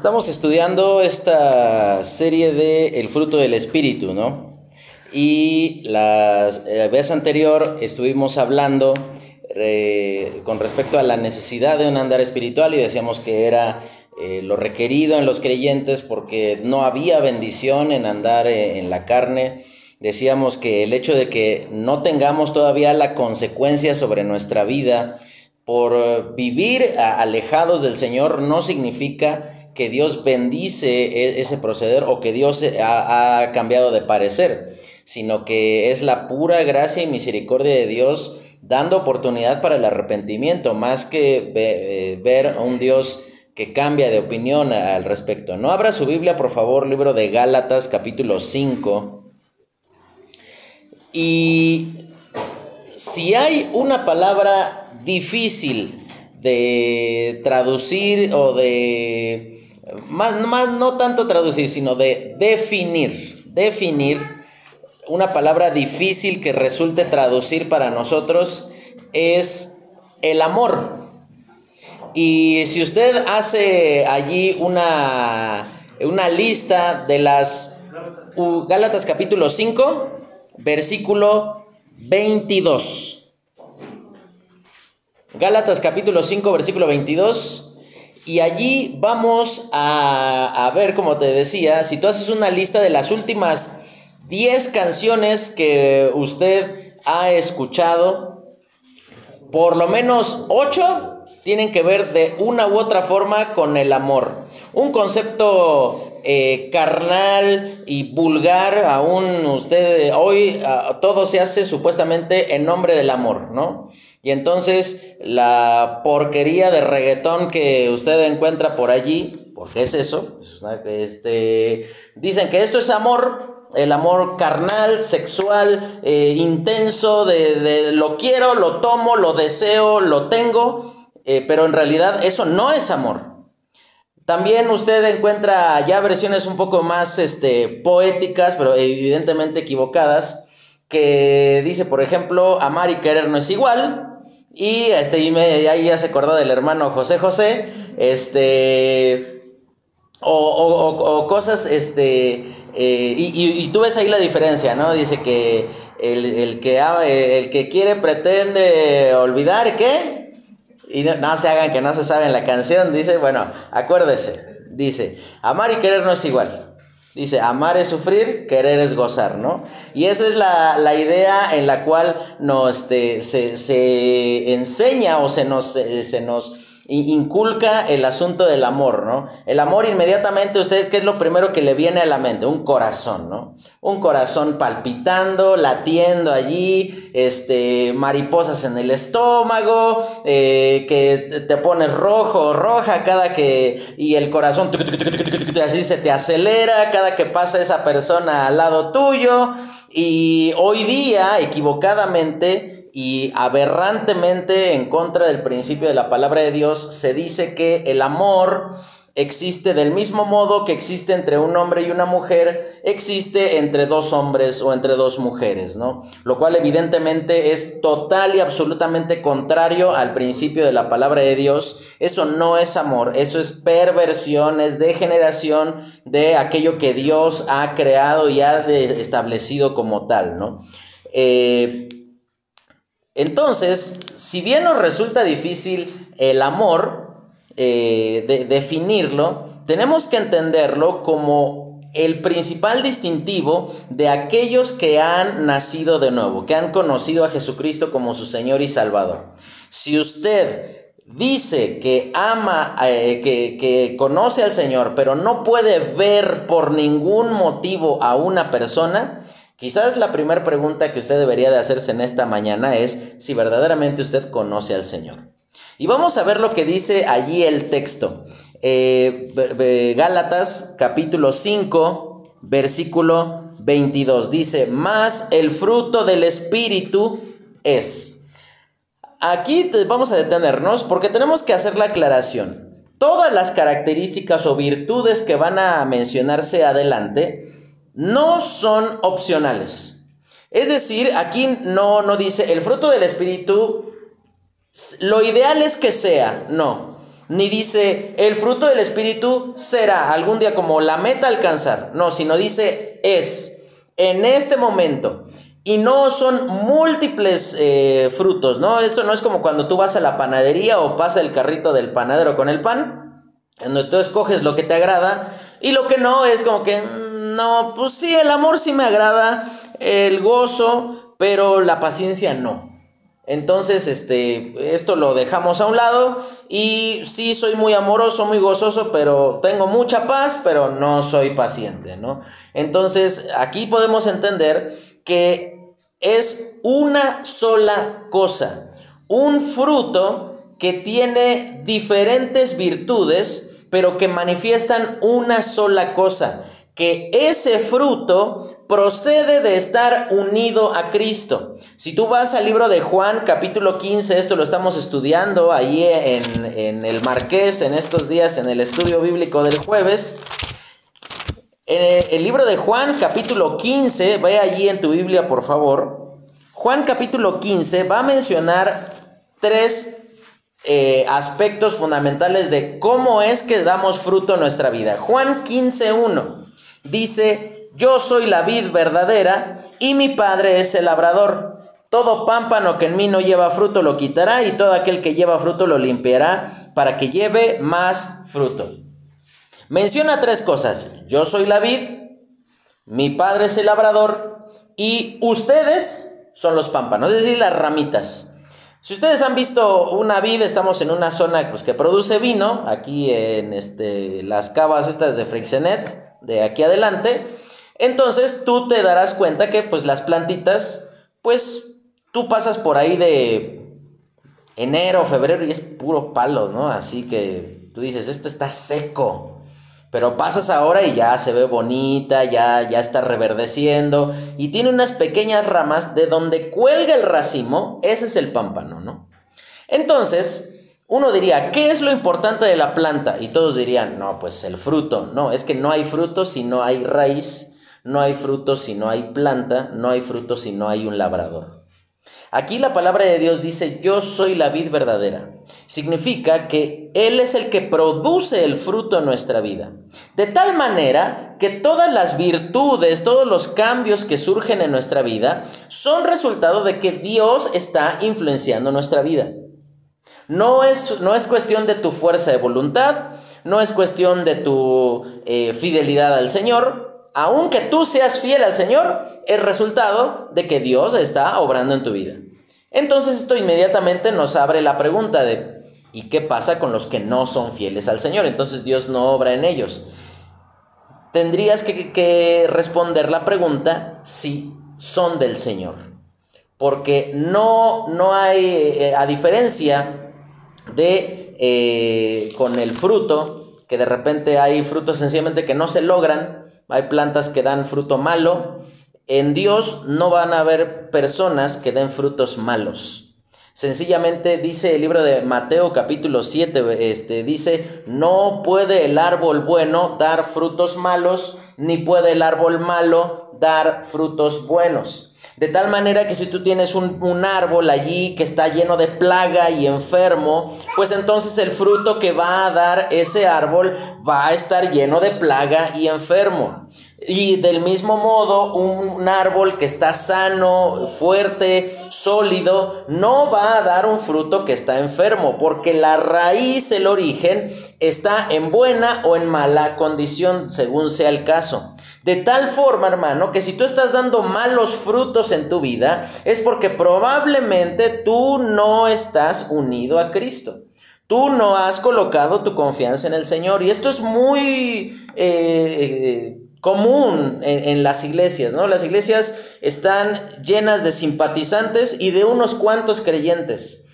Estamos estudiando esta serie de El fruto del espíritu, ¿no? Y la eh, vez anterior estuvimos hablando con respecto a la necesidad de un andar espiritual y decíamos que era eh, lo requerido en los creyentes porque no había bendición en andar en la carne. Decíamos que el hecho de que no tengamos todavía la consecuencia sobre nuestra vida por vivir alejados del Señor no significa que Dios bendice e, ese proceder o que Dios ha, cambiado de parecer, sino que es la pura gracia y misericordia de Dios dando oportunidad para el arrepentimiento, más que eh, ver a un Dios que cambia de opinión al respecto. No abra su Biblia, por favor, libro de Gálatas, capítulo 5. Y si hay una palabra difícil de traducir o de más, no tanto traducir, sino de definir, definir una palabra difícil que resulte traducir para nosotros es el amor. Y si usted hace allí una, una lista de las Gálatas capítulo 5, versículo 22. Gálatas capítulo 5, versículo 22. Y allí vamos a, ver, como te decía, si tú haces una lista de las últimas 10 canciones que usted ha escuchado, por lo menos 8 tienen que ver de una u otra forma con el amor. Un concepto eh, carnal y vulgar, aún usted hoy todo se hace supuestamente en nombre del amor, ¿no? Y entonces la porquería de reggaetón que usted encuentra por allí, porque es eso, este, dicen que esto es amor, el amor carnal, sexual, eh, intenso, de, lo quiero, lo tomo, lo deseo, lo tengo, eh, pero en realidad eso no es amor. También usted encuentra ya versiones un poco más este, poéticas, pero evidentemente equivocadas, que dice, por ejemplo, amar y querer no es igual, y este, y ahí ya se acordó del hermano José José, este, o, cosas, este, eh, y, tú ves ahí la diferencia, ¿no? Dice que el, que, el que quiere pretende olvidar, ¿qué? Y no, no se hagan que no se saben la canción, dice, bueno, acuérdese, dice, amar y querer no es igual. Dice, amar es sufrir, querer es gozar, ¿no? Y esa es la, idea en la cual este, se, enseña o se nos, se nos inculca el asunto del amor, ¿no? El amor inmediatamente, usted, ¿qué es lo primero que le viene a la mente? Un corazón, ¿no? Un corazón palpitando, latiendo allí, este, mariposas en el estómago, eh, que te pones rojo o roja cada que, y el corazón así se te acelera cada que pasa esa persona al lado tuyo, y hoy día, equivocadamente, y aberrantemente en contra del principio de la palabra de Dios, se dice que el amor existe del mismo modo que existe entre un hombre y una mujer, existe entre dos hombres o entre dos mujeres, ¿no? Lo cual evidentemente es total y absolutamente contrario al principio de la palabra de Dios. Eso no es amor, eso es perversión, es degeneración de aquello que Dios ha creado y ha establecido como tal, ¿no? Eh, entonces, si bien nos resulta difícil el amor, eh, de, definirlo, tenemos que entenderlo como el principal distintivo de aquellos que han nacido de nuevo, que han conocido a Jesucristo como su Señor y Salvador. Si usted dice que ama, eh, que, que conoce al Señor, pero no puede ver por ningún motivo a una persona, Quizás la primera pregunta que usted debería de hacerse en esta mañana es si verdaderamente usted conoce al Señor. Y vamos a ver lo que dice allí el texto. Eh, Gálatas capítulo 5, versículo 22. Dice, más el fruto del Espíritu es. Aquí vamos a detenernos porque tenemos que hacer la aclaración. Todas las características o virtudes que van a mencionarse adelante no son opcionales. Es decir, aquí no, no dice el fruto del Espíritu, lo ideal es que sea, no. ni dice el fruto del Espíritu será algún día como la meta alcanzar. No, sino dice es en este momento. Y no son múltiples eh, frutos, ¿no? Eso no es como cuando tú vas a la panadería o pasa el carrito del panadero con el pan, donde tú escoges lo que te agrada y lo que no es como que, mm, no, pues sí, el amor sí me agrada, el gozo, pero la paciencia no. Entonces, este, esto lo dejamos a un lado y sí soy muy amoroso, muy gozoso, pero tengo mucha paz, pero no soy paciente, ¿no? Entonces, aquí podemos entender que es una sola cosa, un fruto que tiene diferentes virtudes, pero que manifiestan una sola cosa, que ese fruto procede de estar unido a Cristo. Si tú vas al libro de Juan capítulo 15, esto lo estamos estudiando ahí en, el Marqués en estos días en el estudio bíblico del jueves, en el libro de Juan capítulo 15, vaya allí en tu Biblia por favor. Juan capítulo 15 va a mencionar tres eh, aspectos fundamentales de cómo es que damos fruto en nuestra vida. Juan 15.1 dice, yo soy la vid verdadera y mi padre es el labrador. Todo pámpano que en mí no lleva fruto lo quitará y todo aquel que lleva fruto lo limpiará para que lleve más fruto. Menciona tres cosas. Yo soy la vid, mi padre es el labrador y ustedes son los pámpanos, es decir, las ramitas. Si ustedes han visto una vid, estamos en una zona pues, que produce vino, aquí en este, las cavas estas de Frixenet, de aquí adelante. Entonces tú te darás cuenta que pues las plantitas, pues tú pasas por ahí de enero, febrero y es puro palo, ¿no? Así que tú dices, esto está seco. Pero pasas ahora y ya se ve bonita, ya, ya está reverdeciendo y tiene unas pequeñas ramas de donde cuelga el racimo, ese es el pámpano, ¿no? Entonces, uno diría, ¿qué es lo importante de la planta? Y todos dirían, no, pues el fruto. No, es que no hay fruto si no hay raíz, no hay fruto si no hay planta, no hay fruto si no hay un labrador. Aquí la palabra de Dios dice, yo soy la vid verdadera. Significa que Él es el que produce el fruto en nuestra vida. De tal manera que todas las virtudes, todos los cambios que surgen en nuestra vida son resultado de que Dios está influenciando nuestra vida. No es, no es cuestión de tu fuerza de voluntad, no es cuestión de tu eh, fidelidad al Señor, aunque tú seas fiel al Señor, es resultado de que Dios está obrando en tu vida. Entonces esto inmediatamente nos abre la pregunta de, ¿y qué pasa con los que no son fieles al Señor? Entonces Dios no obra en ellos. Tendrías que, responder la pregunta si son del Señor. Porque no, no hay, eh, a diferencia de eh, con el fruto, que de repente hay frutos sencillamente que no se logran, hay plantas que dan fruto malo. En Dios no van a haber personas que den frutos malos. Sencillamente dice el libro de Mateo capítulo 7, este, dice, no puede el árbol bueno dar frutos malos, ni puede el árbol malo dar frutos buenos. De tal manera que si tú tienes un, un, árbol allí que está lleno de plaga y enfermo, pues entonces el fruto que va a dar ese árbol va a estar lleno de plaga y enfermo. Y del mismo modo, un árbol que está sano, fuerte, sólido, no va a dar un fruto que está enfermo, porque la raíz, el origen, está en buena o en mala condición, según sea el caso. De tal forma, hermano, que si tú estás dando malos frutos en tu vida, es porque probablemente tú no estás unido a Cristo. Tú no has colocado tu confianza en el Señor. Y esto es muy... Eh, común en, las iglesias, ¿no? Las iglesias están llenas de simpatizantes y de unos cuantos creyentes.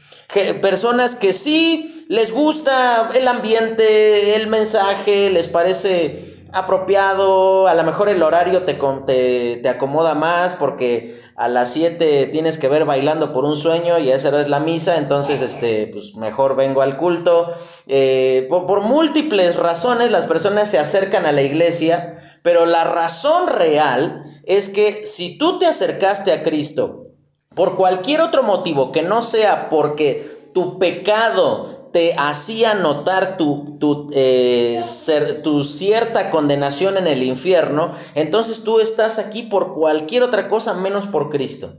personas que sí les gusta el ambiente, el mensaje, les parece apropiado, a lo mejor el horario te, te, te acomoda más porque a las 7 tienes que ver bailando por un sueño y esa es la misa, entonces este, pues mejor vengo al culto. Eh, por, por múltiples razones las personas se acercan a la iglesia pero la razón real es que si tú te acercaste a Cristo por cualquier otro motivo que no sea porque tu pecado te hacía notar tu, eh, tu cierta condenación en el infierno, entonces tú estás aquí por cualquier otra cosa menos por Cristo.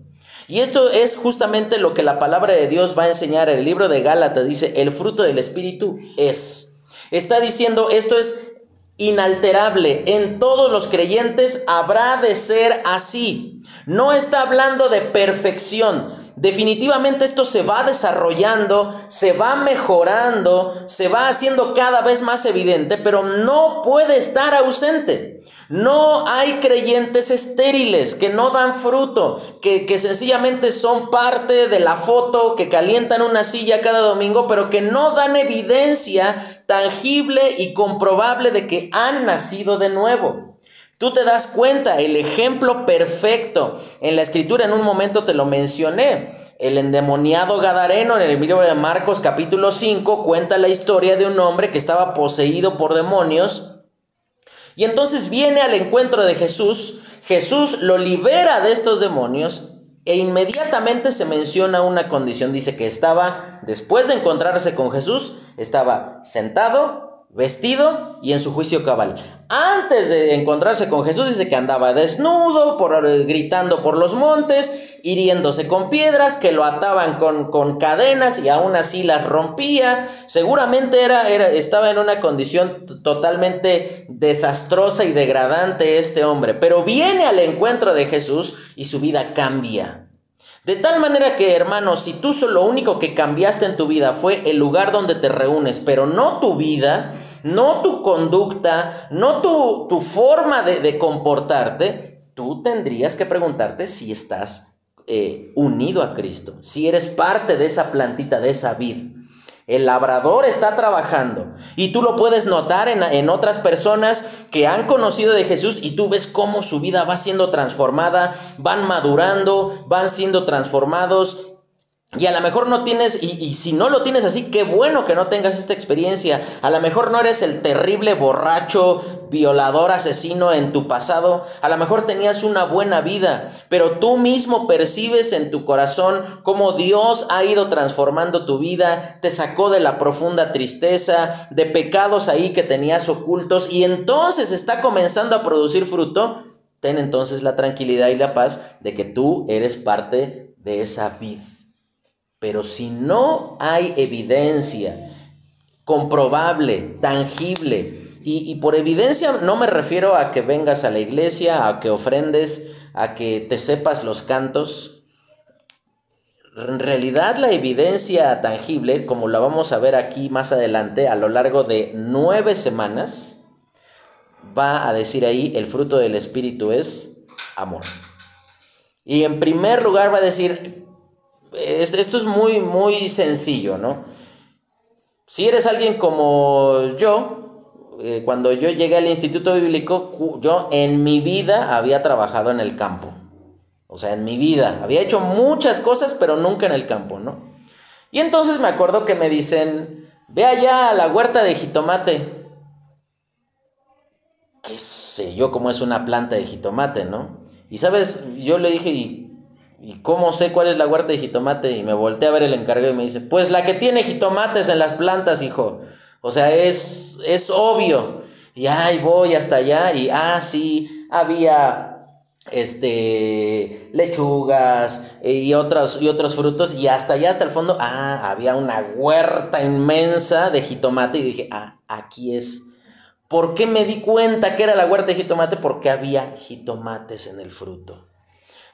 Y esto es justamente lo que la palabra de Dios va a enseñar. El libro de Gálatas dice, el fruto del Espíritu es. Está diciendo, esto es inalterable. En todos los creyentes habrá de ser así. No está hablando de perfección. Definitivamente esto se va desarrollando, se va mejorando, se va haciendo cada vez más evidente, pero no puede estar ausente. No hay creyentes estériles que no dan fruto, que, que, sencillamente son parte de la foto, que calientan una silla cada domingo, pero que no dan evidencia tangible y comprobable de que han nacido de nuevo. Tú te das cuenta, el ejemplo perfecto en la escritura, en un momento te lo mencioné, el endemoniado Gadareno en el libro de Marcos capítulo 5 cuenta la historia de un hombre que estaba poseído por demonios y entonces viene al encuentro de Jesús, Jesús lo libera de estos demonios e inmediatamente se menciona una condición, dice que estaba, después de encontrarse con Jesús, estaba sentado vestido y en su juicio cabal. Antes de encontrarse con Jesús dice que andaba desnudo, por, gritando por los montes, hiriéndose con piedras, que lo ataban con, con cadenas y aún así las rompía. Seguramente era, era, estaba en una condición totalmente desastrosa y degradante este hombre, pero viene al encuentro de Jesús y su vida cambia. De tal manera que, hermanos, si tú lo único que cambiaste en tu vida fue el lugar donde te reúnes, pero no tu vida, no tu conducta, no tu, tu forma de, de, comportarte, tú tendrías que preguntarte si estás eh, unido a Cristo, si eres parte de esa plantita, de esa vid. El labrador está trabajando y tú lo puedes notar en, otras personas que han conocido de Jesús y tú ves cómo su vida va siendo transformada, van madurando, van siendo transformados y a lo mejor no tienes, y, si no lo tienes así, qué bueno que no tengas esta experiencia. A lo mejor no eres el terrible borracho, violador, asesino en tu pasado. A lo mejor tenías una buena vida, pero tú mismo percibes en tu corazón cómo Dios ha ido transformando tu vida, te sacó de la profunda tristeza, de pecados ahí que tenías ocultos, y entonces está comenzando a producir fruto. Ten entonces la tranquilidad y la paz de que tú eres parte de esa vida. Pero si no hay evidencia comprobable, tangible, y, por evidencia no me refiero a que vengas a la iglesia, a que ofrendes, a que te sepas los cantos. En realidad la evidencia tangible, como la vamos a ver aquí más adelante, a lo largo de nueve semanas, va a decir ahí, el fruto del Espíritu es amor. Y en primer lugar va a decir, esto es muy, muy sencillo, ¿no? Si eres alguien como yo, eh, cuando yo llegué al Instituto Bíblico, yo en mi vida había trabajado en el campo. O sea, en mi vida. Había hecho muchas cosas, pero nunca en el campo, ¿no? Y entonces me acuerdo que me dicen, ve allá a la huerta de jitomate. ¿Qué sé yo cómo es una planta de jitomate, no? Y sabes, yo le dije, ¿y ¿Y cómo sé cuál es la huerta de jitomate? Y me volteé a ver el encargado y me dice, pues la que tiene jitomates en las plantas, hijo. O sea, es, es obvio. Y ahí voy hasta allá y, ah, sí, había este lechugas y otros y otros frutos y hasta allá hasta el fondo ah había una huerta inmensa de jitomate y dije ah aquí es ¿por qué me di cuenta que era la huerta de jitomate? porque había jitomates en el fruto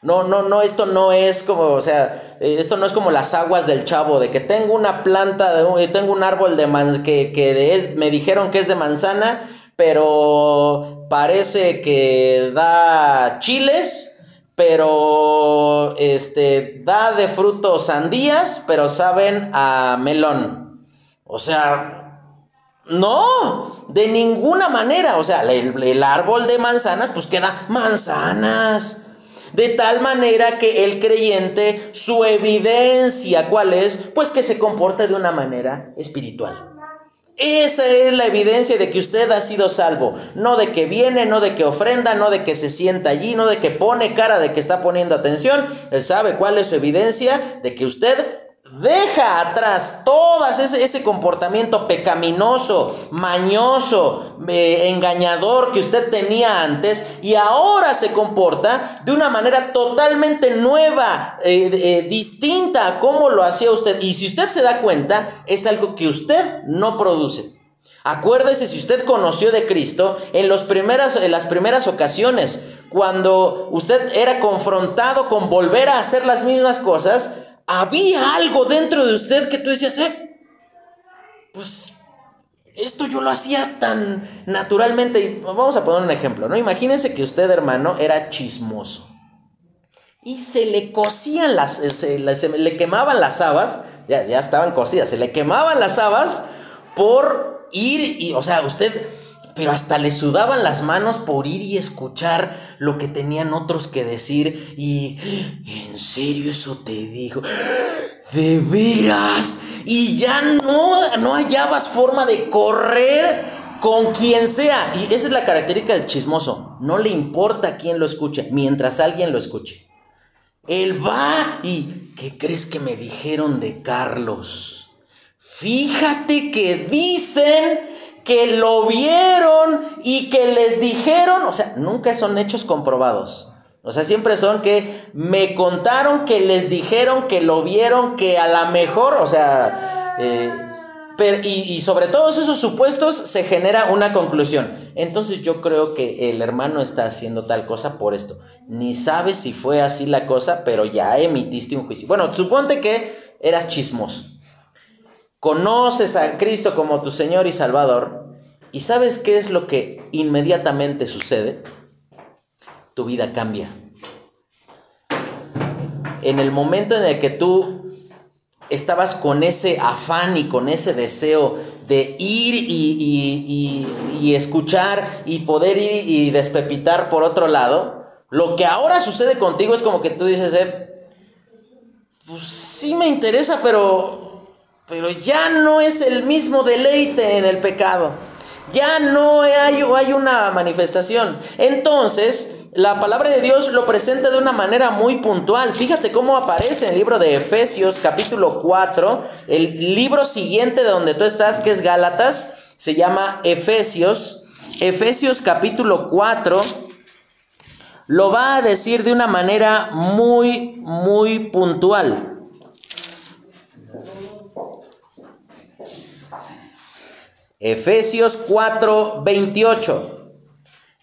no, no, no, esto no es como, o sea, eh, esto no es como las aguas del chavo, de que tengo una planta, de, tengo un árbol de man, que, que es, me dijeron que es de manzana, pero parece que da chiles, pero este, da de frutos sandías, pero saben a melón. O sea, no, de ninguna manera. O sea, el, el árbol de manzanas, pues queda manzanas de tal manera que el creyente, su evidencia, ¿cuál es? Pues que se comporta de una manera espiritual. Esa es la evidencia de que usted ha sido salvo. No de que viene, no de que ofrenda, no de que se sienta allí, no de que pone cara de que está poniendo atención. Él sabe cuál es su evidencia de que usted Deja atrás todo ese, ese comportamiento pecaminoso, mañoso, eh, engañador que usted tenía antes y ahora se comporta de una manera totalmente nueva, eh, eh, distinta a cómo lo hacía usted. Y si usted se da cuenta, es algo que usted no produce. Acuérdese si usted conoció de Cristo en, primeras, en las primeras ocasiones, cuando usted era confrontado con volver a hacer las mismas cosas, había algo dentro de usted que tú decías, eh, pues esto yo lo hacía tan naturalmente. Vamos a poner un ejemplo, ¿no? Imagínense que usted, hermano, era chismoso. Y se le cocían las, se, le quemaban las habas, ya, ya estaban cocidas, se le quemaban las habas por ir y, o sea, usted pero hasta le sudaban las manos por ir y escuchar lo que tenían otros que decir. Y, ¿en serio eso te dijo? ¿De veras? Y ya no, no hallabas forma de correr con quien sea. Y esa es la característica del chismoso. No le importa quién lo escuche, mientras alguien lo escuche. Él va y, ¿qué crees que me dijeron de Carlos? Fíjate que dicen que lo vieron y que les dijeron, o sea, nunca son hechos comprobados. O sea, siempre son que me contaron que les dijeron que lo vieron, que a lo mejor, o sea, eh, y, y, sobre todos esos supuestos se genera una conclusión. Entonces yo creo que el hermano está haciendo tal cosa por esto. Ni sabes si fue así la cosa, pero ya emitiste un juicio. Bueno, suponte que eras chismoso conoces a Cristo como tu Señor y Salvador, ¿y sabes qué es lo que inmediatamente sucede? Tu vida cambia. En el momento en el que tú estabas con ese afán y con ese deseo de ir y, escuchar y poder ir y despepitar por otro lado, lo que ahora sucede contigo es como que tú dices, eh, pues sí me interesa, pero pero ya no es el mismo deleite en el pecado. Ya no hay, una manifestación. Entonces, la palabra de Dios lo presenta de una manera muy puntual. Fíjate cómo aparece en el libro de Efesios capítulo 4, el libro siguiente de donde tú estás, que es Gálatas, se llama Efesios. Efesios capítulo 4 lo va a decir de una manera muy, muy puntual. Efesios 4, 28.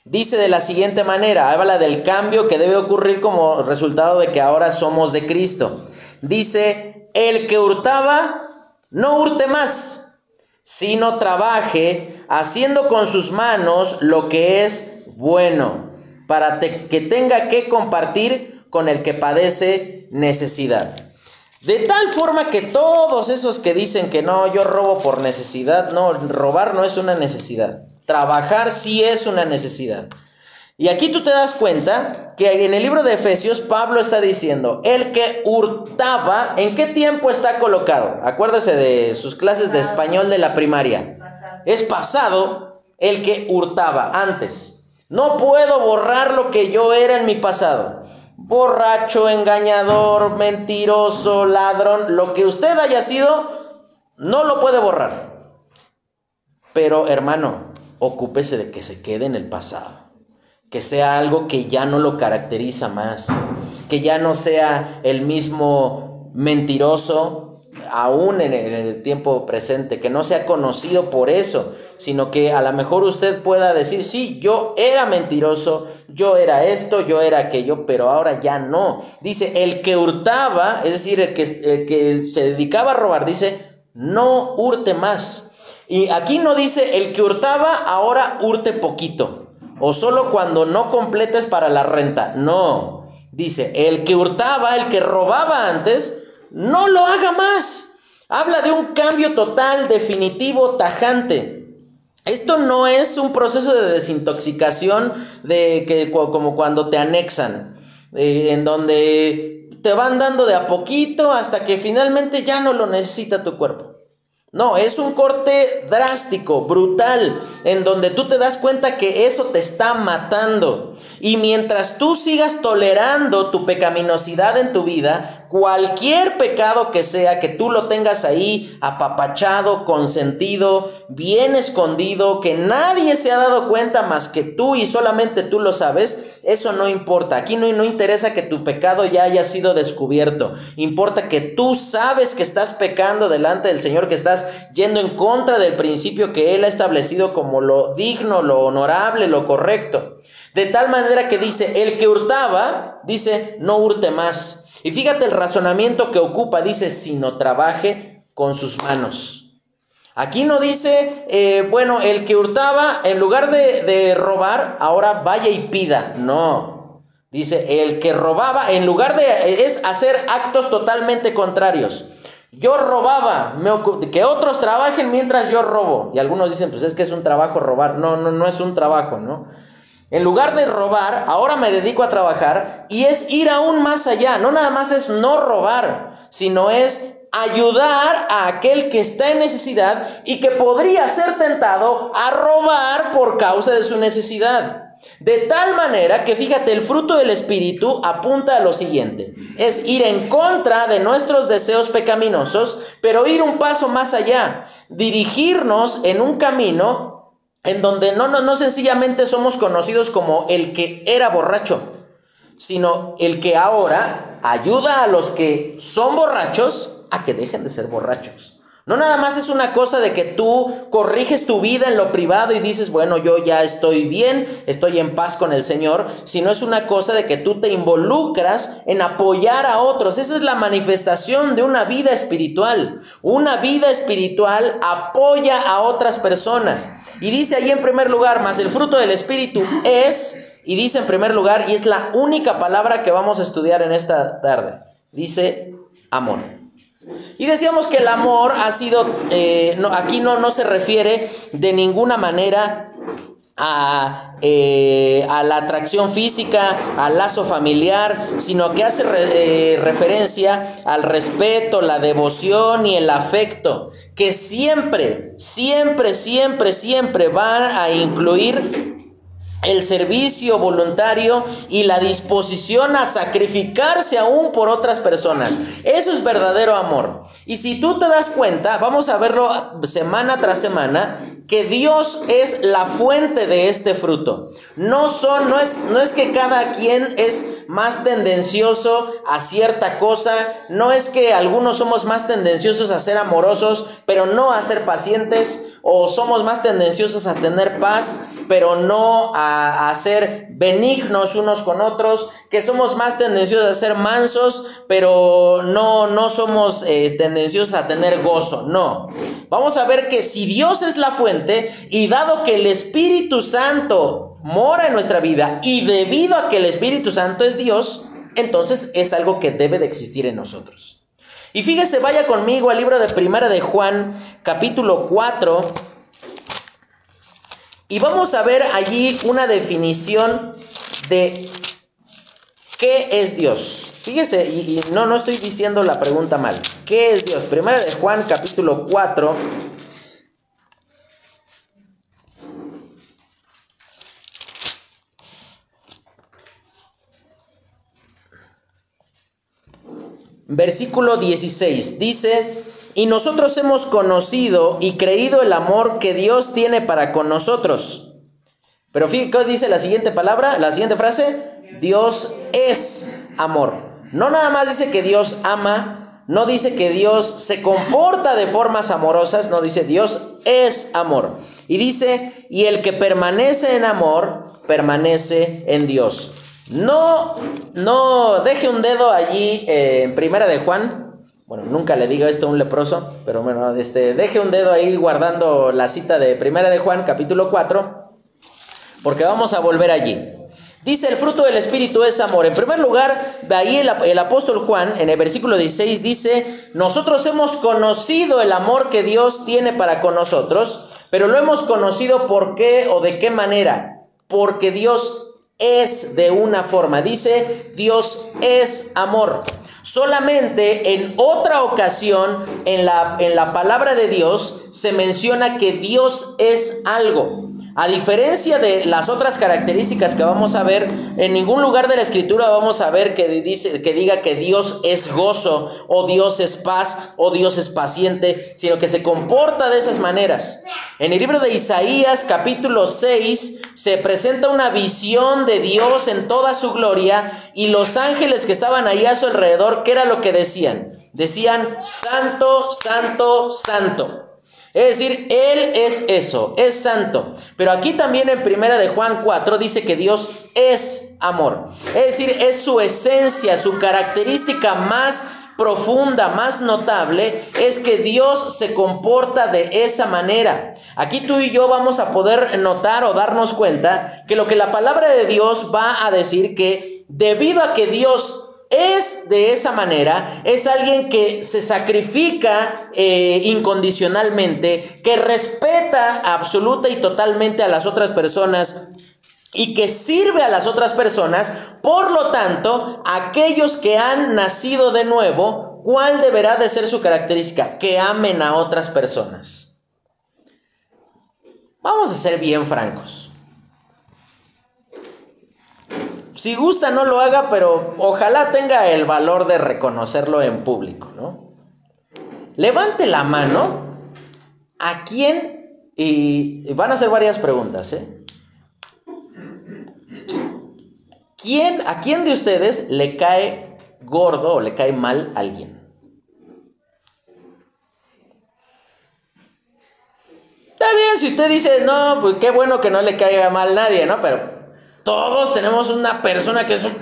Dice de la siguiente manera, habla del cambio que debe ocurrir como resultado de que ahora somos de Cristo. Dice, el que hurtaba, no hurte más, sino trabaje haciendo con sus manos lo que es bueno, para que tenga que compartir con el que padece necesidad. De tal forma que todos esos que dicen que no, yo robo por necesidad, no, robar no es una necesidad. Trabajar sí es una necesidad. Y aquí tú te das cuenta que en el libro de Efesios Pablo está diciendo, el que hurtaba, ¿en qué tiempo está colocado? Acuérdese de sus clases de español de la primaria. Es pasado el que hurtaba antes. No puedo borrar lo que yo era en mi pasado borracho, engañador, mentiroso, ladrón, lo que usted haya sido, no lo puede borrar. Pero hermano, ocúpese de que se quede en el pasado, que sea algo que ya no lo caracteriza más, que ya no sea el mismo mentiroso, aún en el, tiempo presente, que no sea conocido por eso, sino que a lo mejor usted pueda decir, sí, yo era mentiroso, yo era esto, yo era aquello, pero ahora ya no. Dice, el que hurtaba, es decir, el que, el que se dedicaba a robar, dice, no hurte más. Y aquí no dice, el que hurtaba, ahora hurte poquito, o solo cuando no completes para la renta, no. Dice, el que hurtaba, el que robaba antes, no lo haga más. Habla de un cambio total, definitivo, tajante. Esto no es un proceso de desintoxicación de que como cuando te anexan, eh, en donde te van dando de a poquito hasta que finalmente ya no lo necesita tu cuerpo. No, es un corte drástico, brutal, en donde tú te das cuenta que eso te está matando. Y mientras tú sigas tolerando tu pecaminosidad en tu vida, cualquier pecado que sea, que tú lo tengas ahí apapachado, consentido, bien escondido, que nadie se ha dado cuenta más que tú y solamente tú lo sabes, eso no importa. Aquí no, interesa que tu pecado ya haya sido descubierto. Importa que tú sabes que estás pecando delante del Señor, que estás yendo en contra del principio que Él ha establecido como lo digno, lo honorable, lo correcto. De tal manera que dice, el que hurtaba, dice, no hurte más. Y fíjate el razonamiento que ocupa, dice, sino trabaje con sus manos. Aquí no dice, eh, bueno, el que hurtaba, en lugar de, de robar, ahora vaya y pida. No. Dice, el que robaba, en lugar de, es hacer actos totalmente contrarios. Yo robaba, me que otros trabajen mientras yo robo. Y algunos dicen, pues es que es un trabajo robar. No, no, no es un trabajo, ¿no? En lugar de robar, ahora me dedico a trabajar y es ir aún más allá. No nada más es no robar, sino es ayudar a aquel que está en necesidad y que podría ser tentado a robar por causa de su necesidad. De tal manera que fíjate, el fruto del Espíritu apunta a lo siguiente. Es ir en contra de nuestros deseos pecaminosos, pero ir un paso más allá. Dirigirnos en un camino en donde no, no, no sencillamente somos conocidos como el que era borracho, sino el que ahora ayuda a los que son borrachos a que dejen de ser borrachos. No nada más es una cosa de que tú corriges tu vida en lo privado y dices, bueno, yo ya estoy bien, estoy en paz con el Señor, sino es una cosa de que tú te involucras en apoyar a otros. Esa es la manifestación de una vida espiritual. Una vida espiritual apoya a otras personas. Y dice ahí en primer lugar, más el fruto del Espíritu es, y dice en primer lugar, y es la única palabra que vamos a estudiar en esta tarde, dice amor. Y decíamos que el amor ha sido, eh, aquí no, no se refiere de ninguna manera a, eh, a, la atracción física, al lazo familiar, sino que hace eh, referencia al respeto, la devoción y el afecto, que siempre, siempre, siempre, siempre van a incluir el servicio voluntario y la disposición a sacrificarse aún por otras personas. Eso es verdadero amor. Y si tú te das cuenta, vamos a verlo semana tras semana, que Dios es la fuente de este fruto. No son no es no es que cada quien es más tendencioso a cierta cosa, no es que algunos somos más tendenciosos a ser amorosos, pero no a ser pacientes o somos más tendenciosos a tener paz, pero no a, ser benignos unos con otros, que somos más tendenciosos a ser mansos, pero no, no somos eh, tendenciosos a tener gozo, no. Vamos a ver que si Dios es la fuente y dado que el Espíritu Santo mora en nuestra vida y debido a que el Espíritu Santo es Dios, entonces es algo que debe de existir en nosotros. Y fíjese, vaya conmigo al libro de Primera de Juan, capítulo 4, y vamos a ver allí una definición de qué es Dios. Fíjese, y, no, no estoy diciendo la pregunta mal. ¿Qué es Dios? Primera de Juan capítulo 4. Versículo 16 dice, y nosotros hemos conocido y creído el amor que Dios tiene para con nosotros. Pero fíjate, ¿qué dice la siguiente palabra? La siguiente frase. Dios es amor. No nada más dice que Dios ama, no dice que Dios se comporta de formas amorosas, no dice Dios es amor. Y dice, y el que permanece en amor, permanece en Dios. No, no, deje un dedo allí eh, en primera de Juan, bueno, nunca le digo esto a un leproso, pero bueno, este, deje un dedo ahí guardando la cita de Primera de Juan, capítulo 4, porque vamos a volver allí. Dice, el fruto del Espíritu es amor. En primer lugar, ahí el, el, apóstol Juan, en el versículo 16, dice, nosotros hemos conocido el amor que Dios tiene para con nosotros, pero lo hemos conocido por qué o de qué manera. Porque Dios es de una forma. Dice, Dios es amor. Solamente en otra ocasión en la, en la palabra de Dios se menciona que Dios es algo. A diferencia de las otras características que vamos a ver, en ningún lugar de la escritura vamos a ver que, dice, que diga que Dios es gozo, o Dios es paz, o Dios es paciente, sino que se comporta de esas maneras. En el libro de Isaías capítulo 6 se presenta una visión de Dios en toda su gloria y los ángeles que estaban ahí a su alrededor, ¿qué era lo que decían? Decían, Santo, Santo, Santo. Es decir, Él es eso, es santo. Pero aquí también en primera de Juan 4 dice que Dios es amor. Es decir, es su esencia, su característica más profunda, más notable, es que Dios se comporta de esa manera. Aquí tú y yo vamos a poder notar o darnos cuenta que lo que la palabra de Dios va a decir que debido a que Dios es de esa manera, es alguien que se sacrifica eh, incondicionalmente, que respeta absoluta y totalmente a las otras personas y que sirve a las otras personas, por lo tanto, aquellos que han nacido de nuevo, ¿cuál deberá de ser su característica? Que amen a otras personas. Vamos a ser bien francos. Si gusta, no lo haga, pero ojalá tenga el valor de reconocerlo en público, ¿no? Levante la mano a quién, y van a hacer varias preguntas, ¿eh? ¿Quién, ¿A quién de ustedes le cae gordo o le cae mal a alguien? Está bien, si usted dice, no, pues qué bueno que no le caiga mal nadie, ¿no? Pero todos tenemos una persona que es un...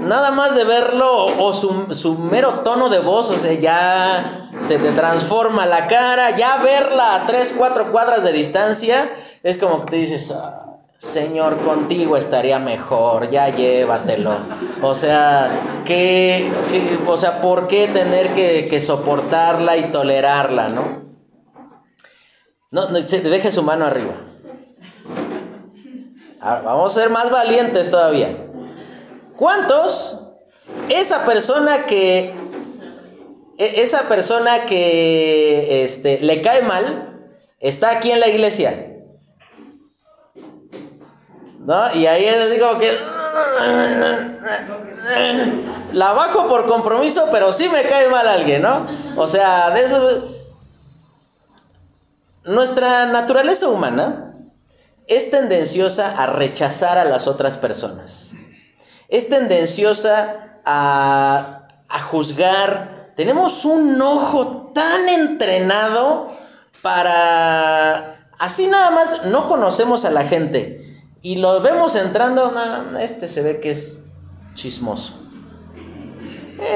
Nada más de verlo o su, mero tono de voz, o sea, ya se te transforma la cara, ya verla a 3, 4 cuadras de distancia, es como que te dices, ah, Señor, contigo estaría mejor, ya llévatelo. O sea, ¿qué, o sea, ¿por qué tener que, que soportarla y tolerarla, no? No, no, deje su mano arriba vamos a ser más valientes todavía. ¿Cuántos? Esa persona que e, esa persona que este, le cae mal está aquí en la iglesia. ¿No? Y ahí es como que la bajo por compromiso, pero sí me cae mal alguien, ¿no? O sea, de eso nuestra naturaleza humana es tendenciosa a rechazar a las otras personas. Es tendenciosa a, a juzgar. Tenemos un ojo tan entrenado para... Así nada más no conocemos a la gente y lo vemos entrando, este se ve que es chismoso.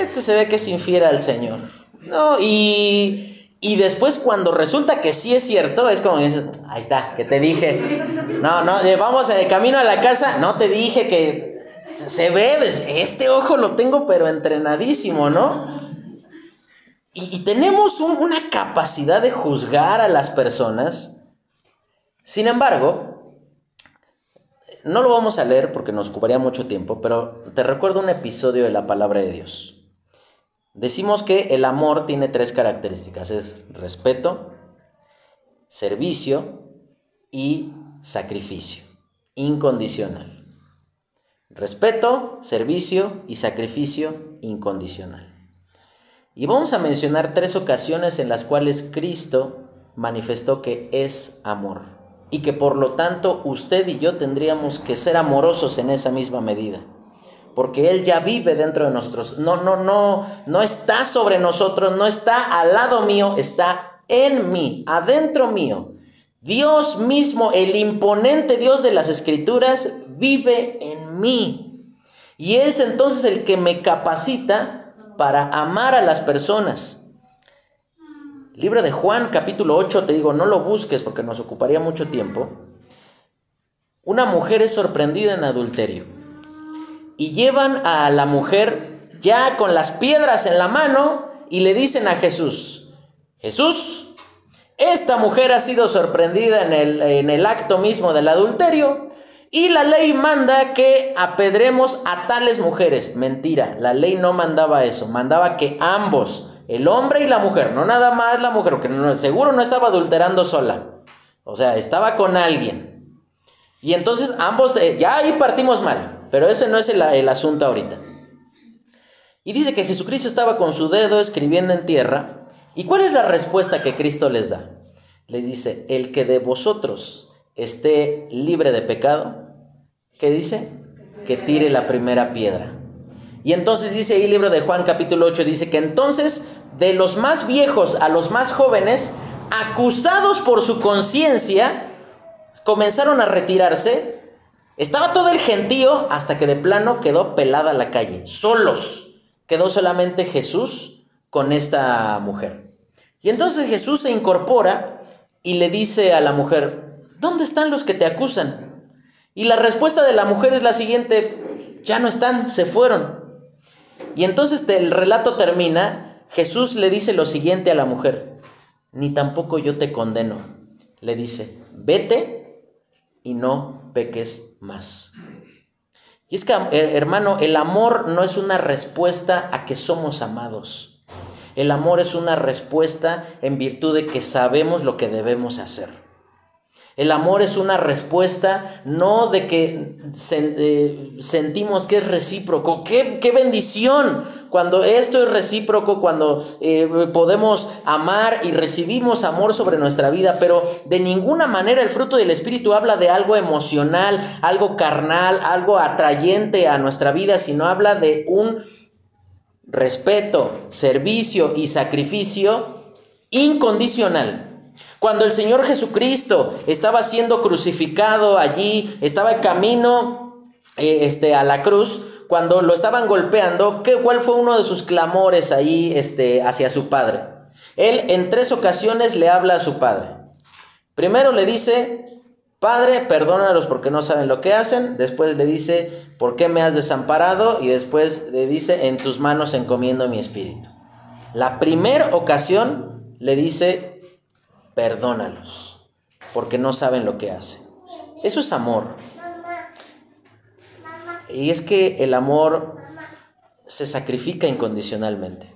Este se ve que es infiel al Señor. No, y y después cuando resulta que sí es cierto, es como, ahí está, que te dije. No, no, eh, vamos en el camino a la casa, no te dije que se ve, este ojo lo tengo pero entrenadísimo, ¿no? Y, tenemos una capacidad de juzgar a las personas. Sin embargo, no lo vamos a leer porque nos ocuparía mucho tiempo, pero te recuerdo un episodio de la palabra de Dios. Decimos que el amor tiene tres características, es respeto, servicio y sacrificio, incondicional. Respeto, servicio y sacrificio incondicional. Y vamos a mencionar tres ocasiones en las cuales Cristo manifestó que es amor y que por lo tanto usted y yo tendríamos que ser amorosos en esa misma medida porque Él ya vive dentro de nosotros. No, no, no, no está sobre nosotros, no está al lado mío, está en mí, adentro mío. Dios mismo, el imponente Dios de las Escrituras, vive en mí. Y es entonces el que me capacita para amar a las personas. Libro de Juan capítulo 8, te digo, no lo busques porque nos ocuparía mucho tiempo. Una mujer es sorprendida en adulterio y llevan a la mujer ya con las piedras en la mano y le dicen a Jesús, Jesús, esta mujer ha sido sorprendida en el, acto mismo del adulterio y la ley manda que apedremos a tales mujeres. Mentira, la ley no mandaba eso, mandaba que ambos, el hombre y la mujer, no nada más la mujer, porque seguro no estaba adulterando sola. O sea, estaba con alguien. Y entonces ambos, ya ahí partimos mal, pero ese no es el, asunto ahorita. Y dice que Jesucristo estaba con su dedo escribiendo en tierra. ¿Y cuál es la respuesta que Cristo les da? Les dice, el que de vosotros esté libre de pecado, ¿qué dice? Que tire la primera piedra. Y entonces dice ahí el libro de Juan capítulo 8, dice que entonces de los más viejos a los más jóvenes, acusados por su conciencia, comenzaron a retirarse. Estaba todo el gentío hasta que de plano quedó pelada la calle, solos. Quedó solamente Jesús con esta mujer. Y entonces Jesús se incorpora y le dice a la mujer, ¿dónde están los que te acusan? Y la respuesta de la mujer es la siguiente, ya no están, se fueron. Y entonces el relato termina, Jesús le dice lo siguiente a la mujer, ni tampoco yo te condeno. Le dice, vete y no peques más. Y es que, hermano, el amor no es una respuesta a que somos amados. El amor es una respuesta en virtud de que sabemos lo que debemos hacer. El amor es una respuesta no de que eh, sentimos que es recíproco. ¡Qué, bendición! Cuando esto es recíproco, cuando eh, podemos amar y recibimos amor sobre nuestra vida, pero de ninguna manera el fruto del Espíritu habla de algo emocional, algo carnal, algo atrayente a nuestra vida, sino habla de un respeto, servicio y sacrificio incondicional. Cuando el Señor Jesucristo estaba siendo crucificado allí, estaba en camino eh, este, a la cruz, cuando lo estaban golpeando, ¿qué, ¿cuál fue uno de sus clamores ahí este, hacia su padre? Él en tres ocasiones le habla a su padre. Primero le dice, Padre, perdónalos porque no saben lo que hacen. Después le dice, ¿por qué me has desamparado? Y después le dice, en tus manos encomiendo mi espíritu. La primera ocasión le dice, perdónalos, porque no saben lo que hacen. Eso es amor. Y es que el amor se sacrifica incondicionalmente.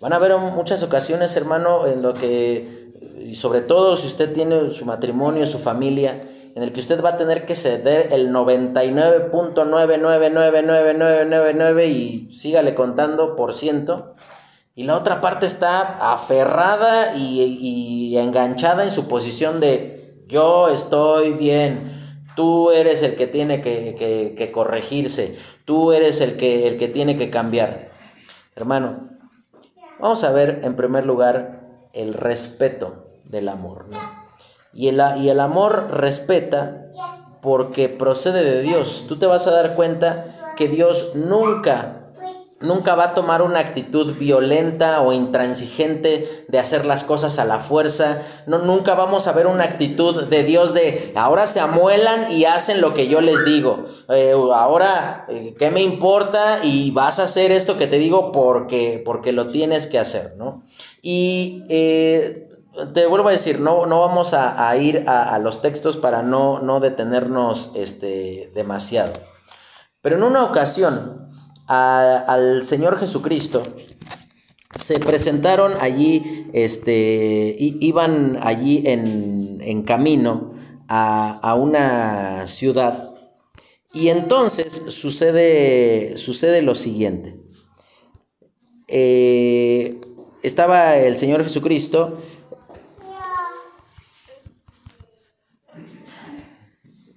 Van a haber muchas ocasiones, hermano, en lo que, y sobre todo si usted tiene su matrimonio, su familia, en el que usted va a tener que ceder el 99.999999 y sígale contando por ciento y la otra parte está aferrada y, enganchada en su posición de yo estoy bien, tú eres el que tiene que, corregirse, tú eres el que, el que tiene que cambiar. Hermano, vamos a ver en primer lugar el respeto del amor. Y, el, y el amor respeta porque procede de Dios. Tú te vas a dar cuenta que Dios nunca nunca va a tomar una actitud violenta o intransigente de hacer las cosas a la fuerza. No, nunca vamos a ver una actitud de Dios de ahora se amuelan y hacen lo que yo les digo. Eh, ahora, eh, ¿qué me importa? Y vas a hacer esto que te digo porque, porque lo tienes que hacer, ¿no? Y eh, te vuelvo a decir, no, no vamos a, ir a, los textos para no, no detenernos este, demasiado. Pero en una ocasión, al Señor Jesucristo, se presentaron allí, este, iban allí en, camino a, una ciudad. Y entonces sucede, sucede lo siguiente. Eh, estaba el Señor Jesucristo.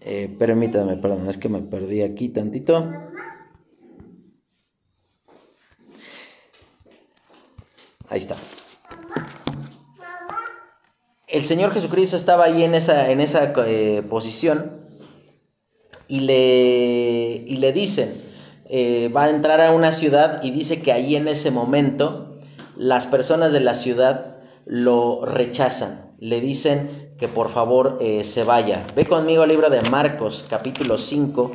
Eh, permítame, perdón, es que me perdí aquí tantito. Ahí está. El Señor Jesucristo estaba ahí en esa, en esa eh, posición y le, y le dicen, eh, va a entrar a una ciudad y dice que ahí en ese momento las personas de la ciudad lo rechazan, le dicen que por favor eh, se vaya. Ve conmigo al libro de Marcos capítulo 5.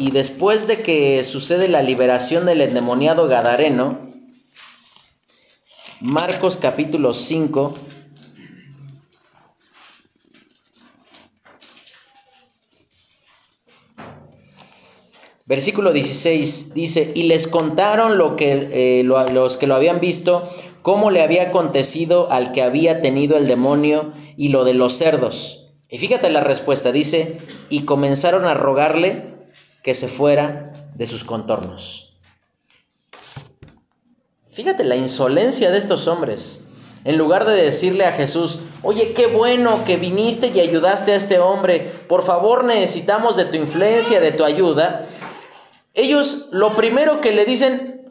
Y después de que sucede la liberación del endemoniado Gadareno, Marcos capítulo 5. Versículo 16 dice, y les contaron lo que, eh, los que lo habían visto, cómo le había acontecido al que había tenido el demonio y lo de los cerdos. Y fíjate la respuesta, dice, y comenzaron a rogarle que se fuera de sus contornos. Fíjate la insolencia de estos hombres. En lugar de decirle a Jesús, oye, qué bueno que viniste y ayudaste a este hombre, por favor necesitamos de tu influencia, de tu ayuda, ellos lo primero que le dicen,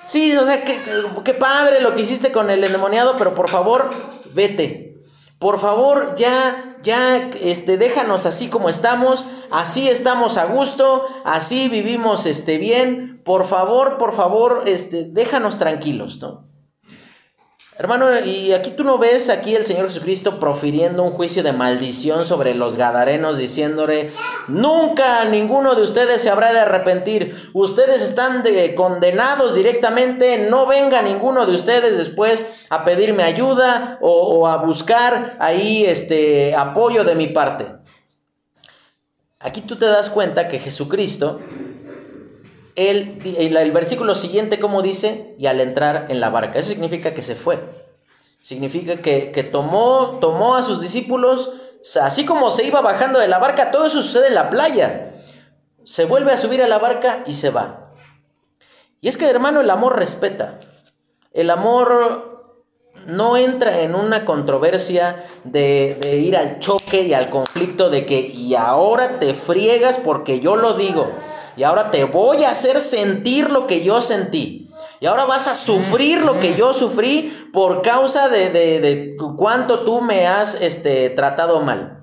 sí, o sea, qué, padre lo que hiciste con el endemoniado, pero por favor, vete. Por favor, ya, ya, este, déjanos así como estamos, así estamos a gusto, así vivimos, este, bien. Por favor, por favor, este, déjanos tranquilos, ¿no? Hermano, y aquí tú no ves aquí el Señor Jesucristo profiriendo un juicio de maldición sobre los gadarenos, diciéndole, nunca ninguno de ustedes se habrá de arrepentir, ustedes están condenados directamente, no venga ninguno de ustedes después a pedirme ayuda o, o a buscar ahí este apoyo de mi parte. Aquí tú te das cuenta que Jesucristo el, el, versículo siguiente, como dice, y al entrar en la barca. Eso significa que se fue. Significa que, tomó, tomó a sus discípulos, así como se iba bajando de la barca, todo eso sucede en la playa. Se vuelve a subir a la barca y se va. Y es que, hermano, el amor respeta. El amor no entra en una controversia de, ir al choque y al conflicto de que y ahora te friegas porque yo lo digo. Y ahora te voy a hacer sentir lo que yo sentí. Y ahora vas a sufrir lo que yo sufrí por causa de, de, cuánto tú me has este, tratado mal.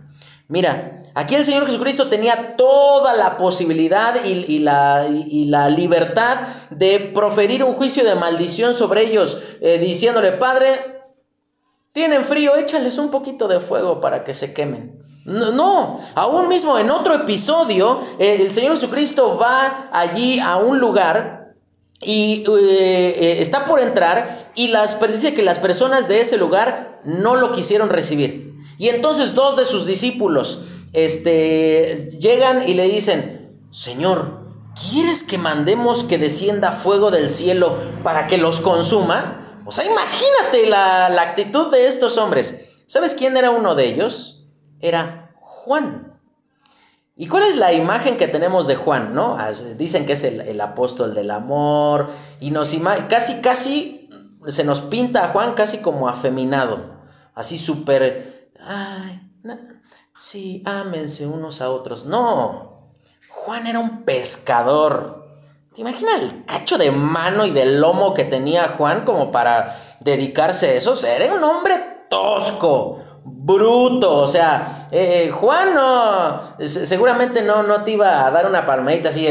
Mira, aquí el Señor Jesucristo tenía toda la posibilidad y, la, y, la, libertad de proferir un juicio de maldición sobre ellos, eh, diciéndole, Padre, tienen frío, échales un poquito de fuego para que se quemen. No, aún mismo en otro episodio, eh, el Señor Jesucristo va allí a un lugar y eh, eh, está por entrar y las, dice que las personas de ese lugar no lo quisieron recibir. Y entonces dos de sus discípulos este, llegan y le dicen, Señor, ¿quieres que mandemos que descienda fuego del cielo para que los consuma? O sea, imagínate la, la actitud de estos hombres. ¿Sabes quién era uno de ellos? Era Juan. ¿Y cuál es la imagen que tenemos de Juan? ¿no? Ah, dicen que es el, apóstol del amor y nos casi, casi se nos pinta a Juan casi como afeminado, así súper, ay, sí, ámense unos a otros. No, Juan era un pescador. ¿Te imaginas el cacho de mano y de lomo que tenía Juan como para dedicarse a eso? era un hombre tosco, bruto, o sea, eh, Juan no, seguramente no, no te iba a dar una palmadita así,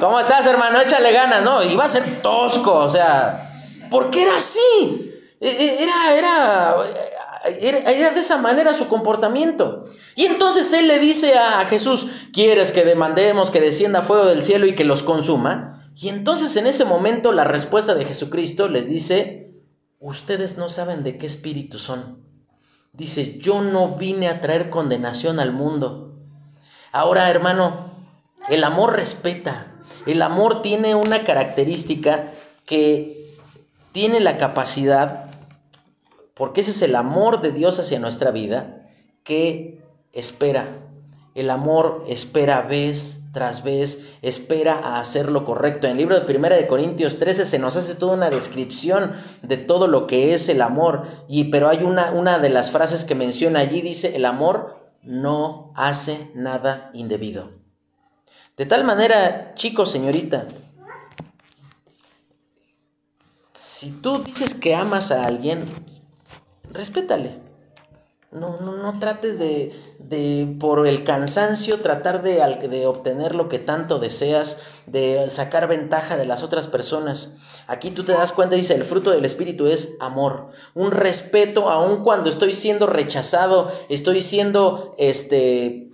¿cómo estás hermano? Échale ganas, no, iba a ser tosco, o sea, porque era así, e, e, era, era, era, era de esa manera su comportamiento. Y entonces él le dice a Jesús, ¿quieres que demandemos que descienda fuego del cielo y que los consuma? Y entonces en ese momento la respuesta de Jesucristo les dice, ustedes no saben de qué espíritu son. Dice, yo no vine a traer condenación al mundo. Ahora, hermano, el amor respeta. El amor tiene una característica que tiene la capacidad, porque ese es el amor de Dios hacia nuestra vida, que espera. El amor espera vez tras vez, espera a hacer lo correcto. En el libro de Primera de Corintios 13 se nos hace toda una descripción de todo lo que es el amor, y pero hay una, una de las frases que menciona allí, dice, el amor no hace nada indebido. De tal manera, chico, señorita, si tú dices que amas a alguien, respétale. No, no, no trates de, de, por el cansancio, tratar de, de, obtener lo que tanto deseas, de sacar ventaja de las otras personas. Aquí tú te das cuenta, dice, el fruto del Espíritu es amor, un respeto, aun cuando estoy siendo rechazado, estoy siendo, este,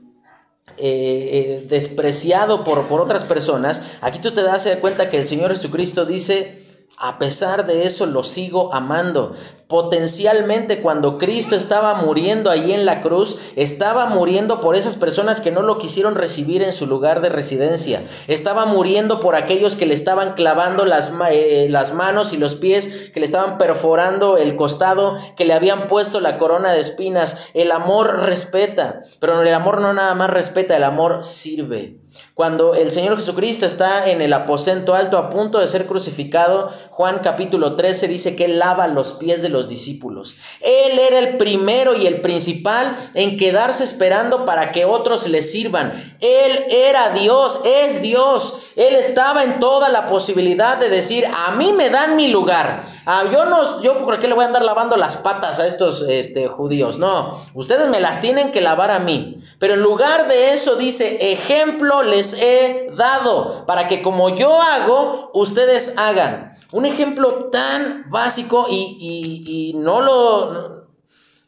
eh, eh, despreciado por, por otras personas. Aquí tú te das cuenta que el Señor Jesucristo dice, a pesar de eso lo sigo amando. Potencialmente cuando Cristo estaba muriendo ahí en la cruz, estaba muriendo por esas personas que no lo quisieron recibir en su lugar de residencia. Estaba muriendo por aquellos que le estaban clavando las, eh, las manos y los pies, que le estaban perforando el costado, que le habían puesto la corona de espinas. El amor respeta, pero el amor no nada más respeta, el amor sirve. Cuando el Señor Jesucristo está en el aposento alto a punto de ser crucificado, Juan capítulo 13 dice que él lava los pies de los discípulos. Él era el primero y el principal en quedarse esperando para que otros le sirvan. Él era Dios, es Dios. Él estaba en toda la posibilidad de decir, a mí me dan mi lugar. Ah, yo no, yo por qué le voy a andar lavando las patas a estos este, judíos. No, ustedes me las tienen que lavar a mí. Pero en lugar de eso dice, ejemplo les he dado para que como yo hago, ustedes hagan. Un ejemplo tan básico y, no lo...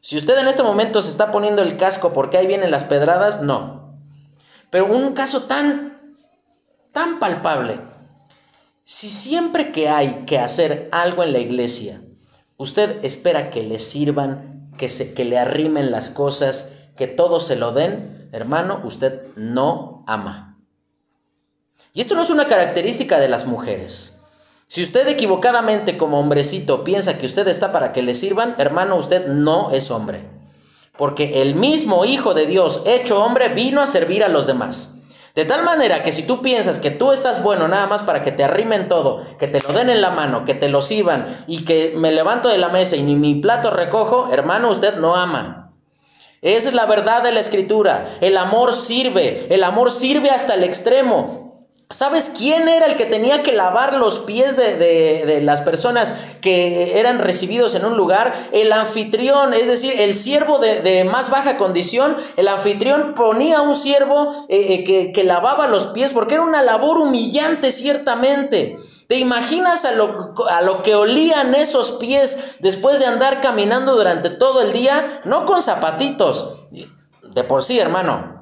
si usted en este momento se está poniendo el casco porque ahí vienen las pedradas, no. Pero un caso tan, tan palpable si siempre que hay que hacer algo en la iglesia, usted espera que le sirvan, que, se, que le arrimen las cosas, que todo se lo den, hermano, usted no ama. Y esto no es una característica de las mujeres. Si usted equivocadamente como hombrecito piensa que usted está para que le sirvan, hermano, usted no es hombre. Porque el mismo Hijo de Dios, hecho hombre, vino a servir a los demás. De tal manera que si tú piensas que tú estás bueno nada más para que te arrimen todo, que te lo den en la mano, que te lo sirvan y que me levanto de la mesa y ni mi plato recojo, hermano, usted no ama. Esa es la verdad de la escritura. El amor sirve, el amor sirve hasta el extremo. ¿Sabes quién era el que tenía que lavar los pies de, las personas que eran recibidos en un lugar? El anfitrión, es decir, el siervo de, más baja condición. El anfitrión ponía un siervo eh, eh, que, que lavaba los pies porque era una labor humillante ciertamente. ¿Te imaginas a lo, a lo, que olían esos pies después de andar caminando durante todo el día? No con zapatitos. De por sí, hermano.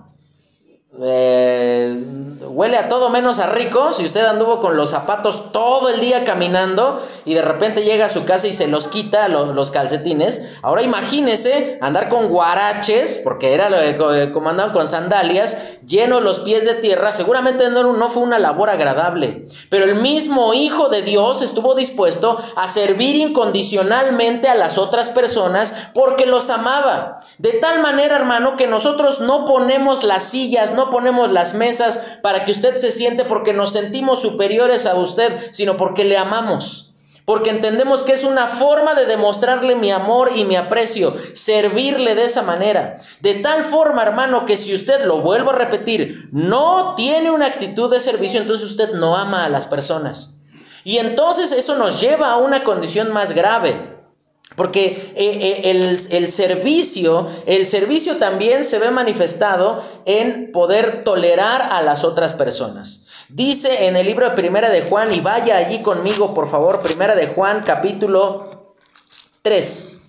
Eh, huele a todo menos a rico. Si usted anduvo con los zapatos todo el día caminando y de repente llega a su casa y se los quita los, calcetines, ahora imagínese andar con guaraches, porque era que como andaban con sandalias, llenos los pies de tierra. Seguramente no, no fue una labor agradable, pero el mismo Hijo de Dios estuvo dispuesto a servir incondicionalmente a las otras personas porque los amaba. De tal manera, hermano, que nosotros no ponemos las sillas, no ponemos las mesas para que usted se siente porque nos sentimos superiores a usted, sino porque le amamos. Porque entendemos que es una forma de demostrarle mi amor y mi aprecio, servirle de esa manera. De tal forma, hermano, que si usted, lo vuelvo a repetir, no tiene una actitud de servicio, entonces usted no ama a las personas. Y entonces eso nos lleva a una condición más grave. Porque eh, eh, el, el, servicio, el servicio también se ve manifestado en poder tolerar a las otras personas. Dice en el libro de Primera de Juan, y vaya allí conmigo, por favor, Primera de Juan, capítulo 3.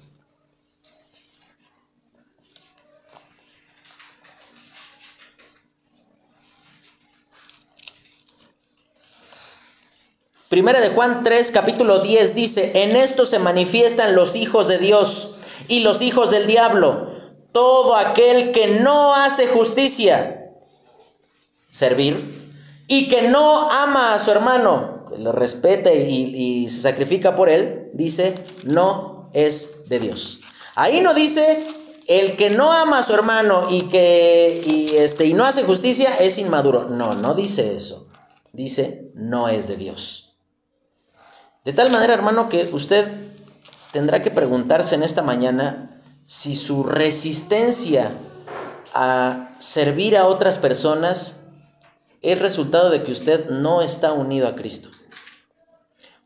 Primera de Juan 3, capítulo 10 dice, en esto se manifiestan los hijos de Dios y los hijos del diablo. Todo aquel que no hace justicia, servir, y que no ama a su hermano, que lo respete y, se sacrifica por él, dice, no es de Dios. Ahí no dice, el que no ama a su hermano y que y este, y no hace justicia es inmaduro. No, no dice eso. Dice, no es de Dios. De tal manera, hermano, que usted tendrá que preguntarse en esta mañana si su resistencia a servir a otras personas es resultado de que usted no está unido a Cristo.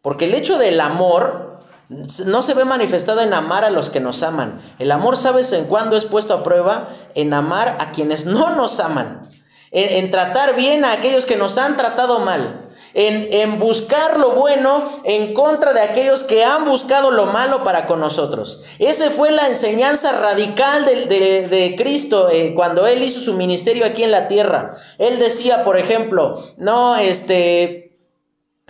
Porque el hecho del amor no se ve manifestado en amar a los que nos aman. El amor, ¿sabes en cuándo es puesto a prueba? En amar a quienes no nos aman. En, en tratar bien a aquellos que nos han tratado mal en, buscar lo bueno en contra de aquellos que han buscado lo malo para con nosotros. Esa fue la enseñanza radical de, Cristo eh, cuando Él hizo su ministerio aquí en la tierra. Él decía, por ejemplo, no, este,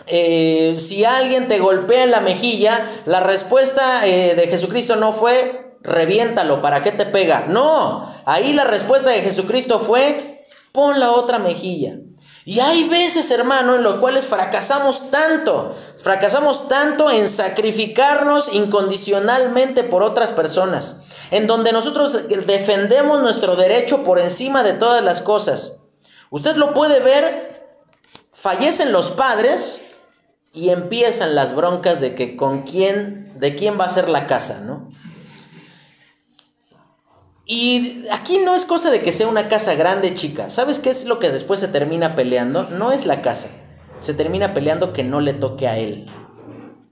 eh, si alguien te golpea en la mejilla, la respuesta eh, de Jesucristo no fue reviéntalo, ¿para qué te pega? No, ahí la respuesta de Jesucristo fue pon la otra mejilla. Y hay veces, hermano, en los cuales fracasamos tanto, fracasamos tanto en sacrificarnos incondicionalmente por otras personas, en donde nosotros defendemos nuestro derecho por encima de todas las cosas. Usted lo puede ver, fallecen los padres y empiezan las broncas de que con quién, de quién va a ser la casa, ¿no? Y aquí no es cosa de que sea una casa grande, chica. ¿Sabes qué es lo que después se termina peleando? No es la casa. Se termina peleando que no le toque a él.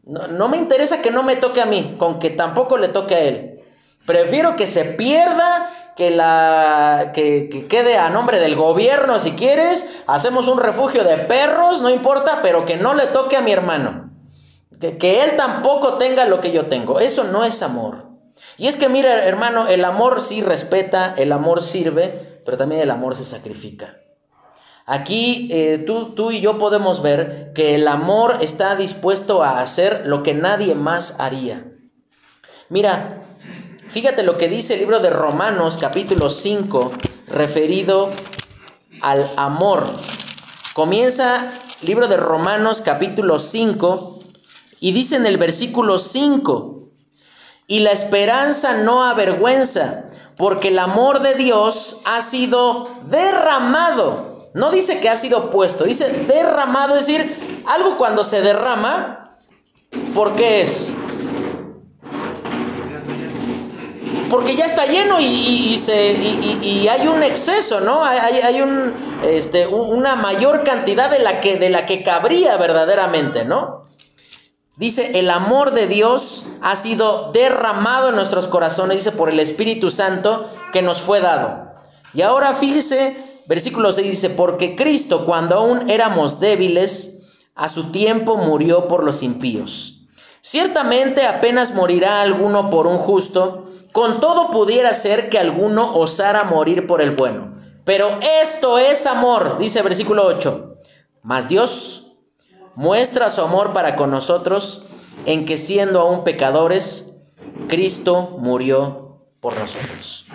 No, me interesa que no me toque a mí, con que tampoco le toque a él. Prefiero que se pierda, que, la, que, quede a nombre del gobierno si quieres. Hacemos un refugio de perros, no importa, pero que no le toque a mi hermano. Que, que él tampoco tenga lo que yo tengo. Eso no es amor. Y es que mira, hermano, el amor sí respeta, el amor sirve, pero también el amor se sacrifica. Aquí eh, tú, tú y yo podemos ver que el amor está dispuesto a hacer lo que nadie más haría. Mira, fíjate lo que dice el libro de Romanos capítulo 5 referido al amor. Comienza el libro de Romanos capítulo 5 y dice en el versículo 5, y la esperanza no avergüenza, porque el amor de Dios ha sido derramado. No dice que ha sido puesto, dice derramado, es decir, algo cuando se derrama, ¿por qué es? Porque ya está lleno y, se, y hay un exceso, ¿no? Hay, hay un, este, una mayor cantidad de la, que, de la que cabría verdaderamente, ¿no? Dice, el amor de Dios ha sido derramado en nuestros corazones, dice, por el Espíritu Santo que nos fue dado. Y ahora fíjese, versículo 6 dice, porque Cristo cuando aún éramos débiles, a su tiempo murió por los impíos. Ciertamente apenas morirá alguno por un justo, con todo pudiera ser que alguno osara morir por el bueno. Pero esto es amor, dice versículo 8. Mas Dios muestra su amor para con nosotros en que siendo aún pecadores, Cristo murió por nosotros.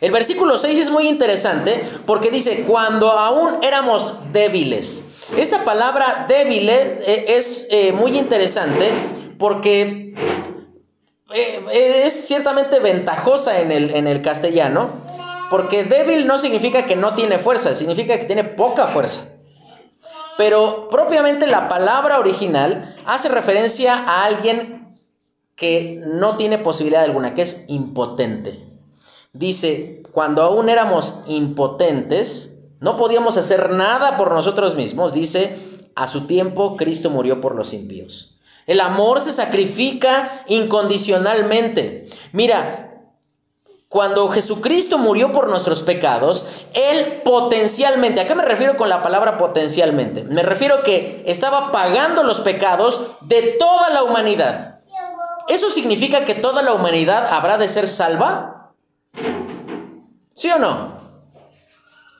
El versículo 6 es muy interesante porque dice, cuando aún éramos débiles. Esta palabra débil eh, es eh, muy interesante porque eh, es ciertamente ventajosa en el, en el castellano, porque débil no significa que no tiene fuerza, significa que tiene poca fuerza. Pero propiamente la palabra original hace referencia a alguien que no tiene posibilidad alguna, que es impotente. Dice, cuando aún éramos impotentes, no podíamos hacer nada por nosotros mismos, dice, a su tiempo Cristo murió por los impíos. El amor se sacrifica incondicionalmente. Mira, cuando Jesucristo murió por nuestros pecados, Él potencialmente, ¿a qué me refiero con la palabra potencialmente? Me refiero que estaba pagando los pecados de toda la humanidad. ¿Eso significa que toda la humanidad habrá de ser salva? ¿Sí o no?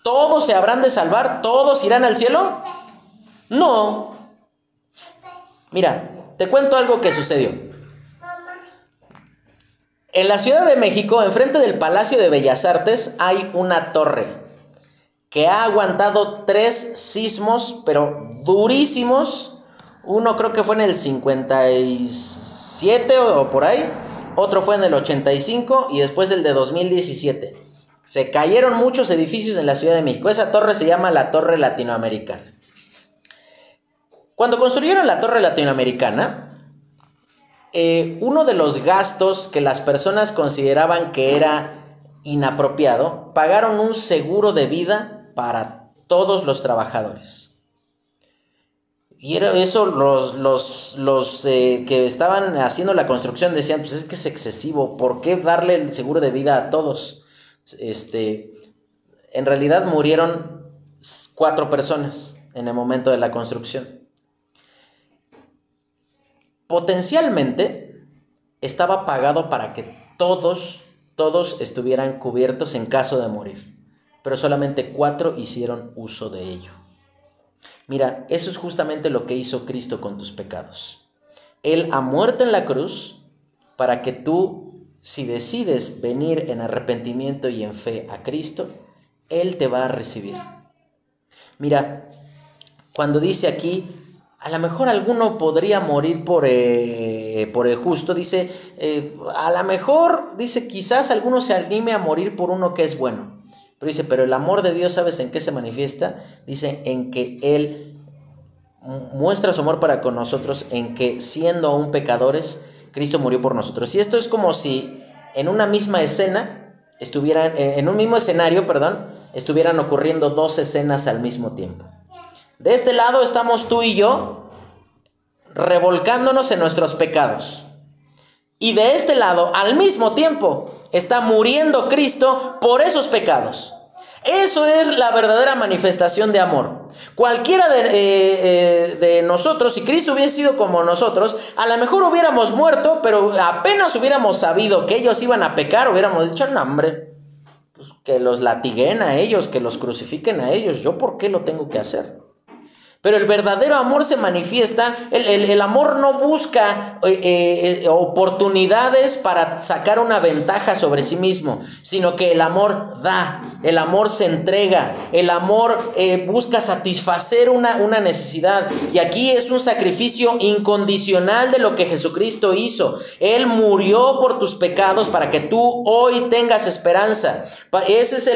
¿Todos se habrán de salvar? ¿Todos irán al cielo? No. Mira, te cuento algo que sucedió. En la Ciudad de México, enfrente del Palacio de Bellas Artes, hay una torre que ha aguantado tres sismos, pero durísimos. Uno creo que fue en el 57 o, por ahí, otro fue en el 85 y después el de 2017. Se cayeron muchos edificios en la Ciudad de México. Esa torre se llama la Torre Latinoamericana. Cuando construyeron la Torre Latinoamericana, eh, uno de los gastos que las personas consideraban que era inapropiado, pagaron un seguro de vida para todos los trabajadores. Y era eso los, eh, que estaban haciendo la construcción decían, pues es que es excesivo, ¿por qué darle el seguro de vida a todos? Este, en realidad murieron cuatro personas en el momento de la construcción potencialmente estaba pagado para que todos, todos estuvieran cubiertos en caso de morir, pero solamente cuatro hicieron uso de ello. Mira, eso es justamente lo que hizo Cristo con tus pecados. Él ha muerto en la cruz para que tú, si decides venir en arrepentimiento y en fe a Cristo, Él te va a recibir. Mira, cuando dice aquí, a lo mejor alguno podría morir por, eh, por el justo, dice, eh, a lo mejor, dice, quizás alguno se anime a morir por uno que es bueno. Pero dice, pero el amor de Dios, ¿sabes en qué se manifiesta? Dice, en que Él muestra su amor para con nosotros, en que siendo aún pecadores, Cristo murió por nosotros. Y esto es como si en una misma escena, estuvieran, en un mismo escenario, perdón, estuvieran ocurriendo dos escenas al mismo tiempo. De este lado estamos tú y yo revolcándonos en nuestros pecados. Y de este lado, al mismo tiempo, está muriendo Cristo por esos pecados. Eso es la verdadera manifestación de amor. Cualquiera de, eh, eh, nosotros, si Cristo hubiese sido como nosotros, a lo mejor hubiéramos muerto, pero apenas hubiéramos sabido que ellos iban a pecar, hubiéramos dicho, no, hombre, pues que los latiguen a ellos, que los crucifiquen a ellos, yo por qué lo tengo que hacer. Pero el verdadero amor se manifiesta, el, amor no busca eh, eh, oportunidades para sacar una ventaja sobre sí mismo, sino que el amor da, el amor se entrega, el amor eh, busca satisfacer una, una necesidad. Y aquí es un sacrificio incondicional de lo que Jesucristo hizo. Él murió por tus pecados para que tú hoy tengas esperanza. Esa es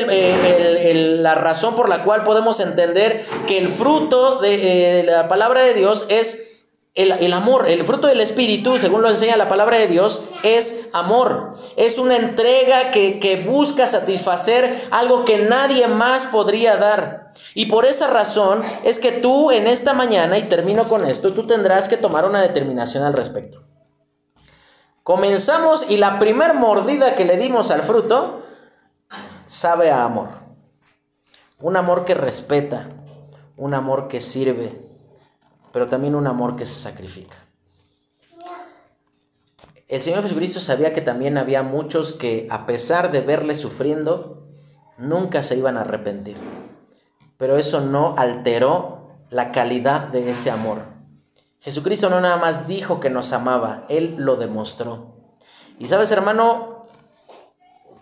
la razón por la cual podemos entender que el fruto de eh, la palabra de Dios es el, amor, el fruto del Espíritu, según lo enseña la palabra de Dios, es amor. Es una entrega que, que busca satisfacer algo que nadie más podría dar. Y por esa razón es que tú en esta mañana, y termino con esto, tú tendrás que tomar una determinación al respecto. Comenzamos y la primer mordida que le dimos al fruto sabe a amor. Un amor que respeta, un amor que sirve, pero también un amor que se sacrifica. El Señor Jesucristo sabía que también había muchos que a pesar de verle sufriendo, nunca se iban a arrepentir. Pero eso no alteró la calidad de ese amor. Jesucristo no nada más dijo que nos amaba, Él lo demostró. Y sabes, hermano,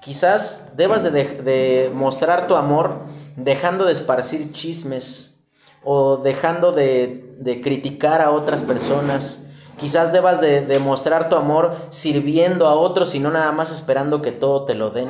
quizás debas de, mostrar tu amor dejando de esparcir chismes, o dejando de, criticar a otras personas. Quizás debas de demostrar tu amor sirviendo a otros y no nada más esperando que todo te lo den.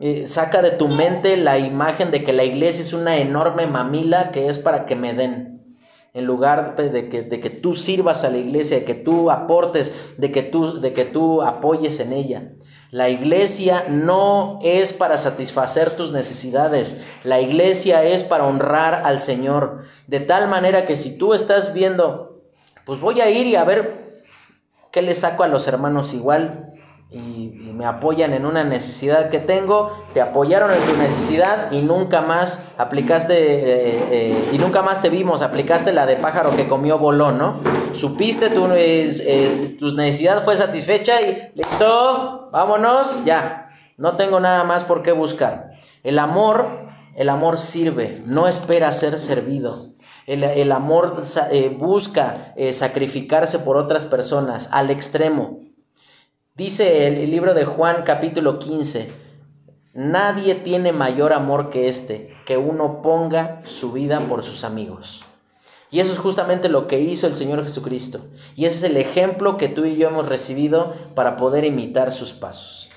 Eh, saca de tu mente la imagen de que la iglesia es una enorme mamila que es para que me den. En lugar de que, de que tú sirvas a la iglesia, de que tú aportes, de que tú, de que tú apoyes en ella. La iglesia no es para satisfacer tus necesidades, la iglesia es para honrar al Señor. De tal manera que si tú estás viendo, pues voy a ir y a ver qué le saco a los hermanos igual, y, me apoyan en una necesidad que tengo, te apoyaron en tu necesidad y nunca más aplicaste, eh, eh, y nunca más te vimos, aplicaste la de pájaro que comió bolón, ¿no? Supiste, tu, eh, tu necesidad fue satisfecha y listo, vámonos, ya, no tengo nada más por qué buscar. El amor, el amor sirve, no espera ser servido. El, el amor busca sacrificarse por otras personas al extremo. Dice el, libro de Juan capítulo 15, nadie tiene mayor amor que este, que uno ponga su vida por sus amigos. Y eso es justamente lo que hizo el Señor Jesucristo. Y ese es el ejemplo que tú y yo hemos recibido para poder imitar sus pasos.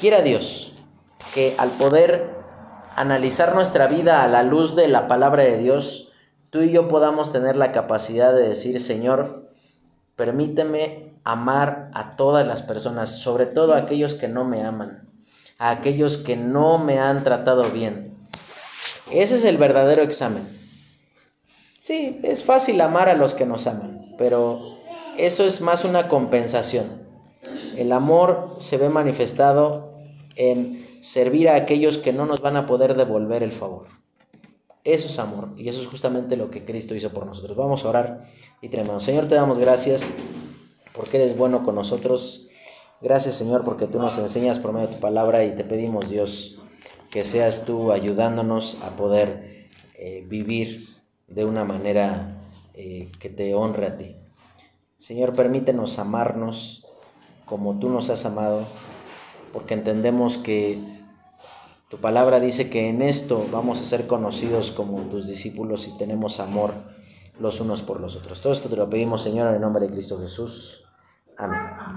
Quiera Dios que al poder analizar nuestra vida a la luz de la palabra de Dios, tú y yo podamos tener la capacidad de decir, Señor, permíteme amar a todas las personas, sobre todo a aquellos que no me aman, a aquellos que no me han tratado bien. Ese es el verdadero examen. Sí, es fácil amar a los que nos aman, pero eso es más una compensación. El amor se ve manifestado en servir a aquellos que no nos van a poder devolver el favor. Eso es amor y eso es justamente lo que Cristo hizo por nosotros. Vamos a orar y tenemos. Señor, te damos gracias porque eres bueno con nosotros. Gracias Señor porque tú nos enseñas por medio de tu palabra y te pedimos Dios que seas tú ayudándonos a poder eh, vivir de una manera eh, que te honre a ti. Señor, permítenos amarnos como tú nos has amado, porque entendemos que tu palabra dice que en esto vamos a ser conocidos como tus discípulos y tenemos amor los unos por los otros. Todo esto te lo pedimos, Señor, en el nombre de Cristo Jesús. 看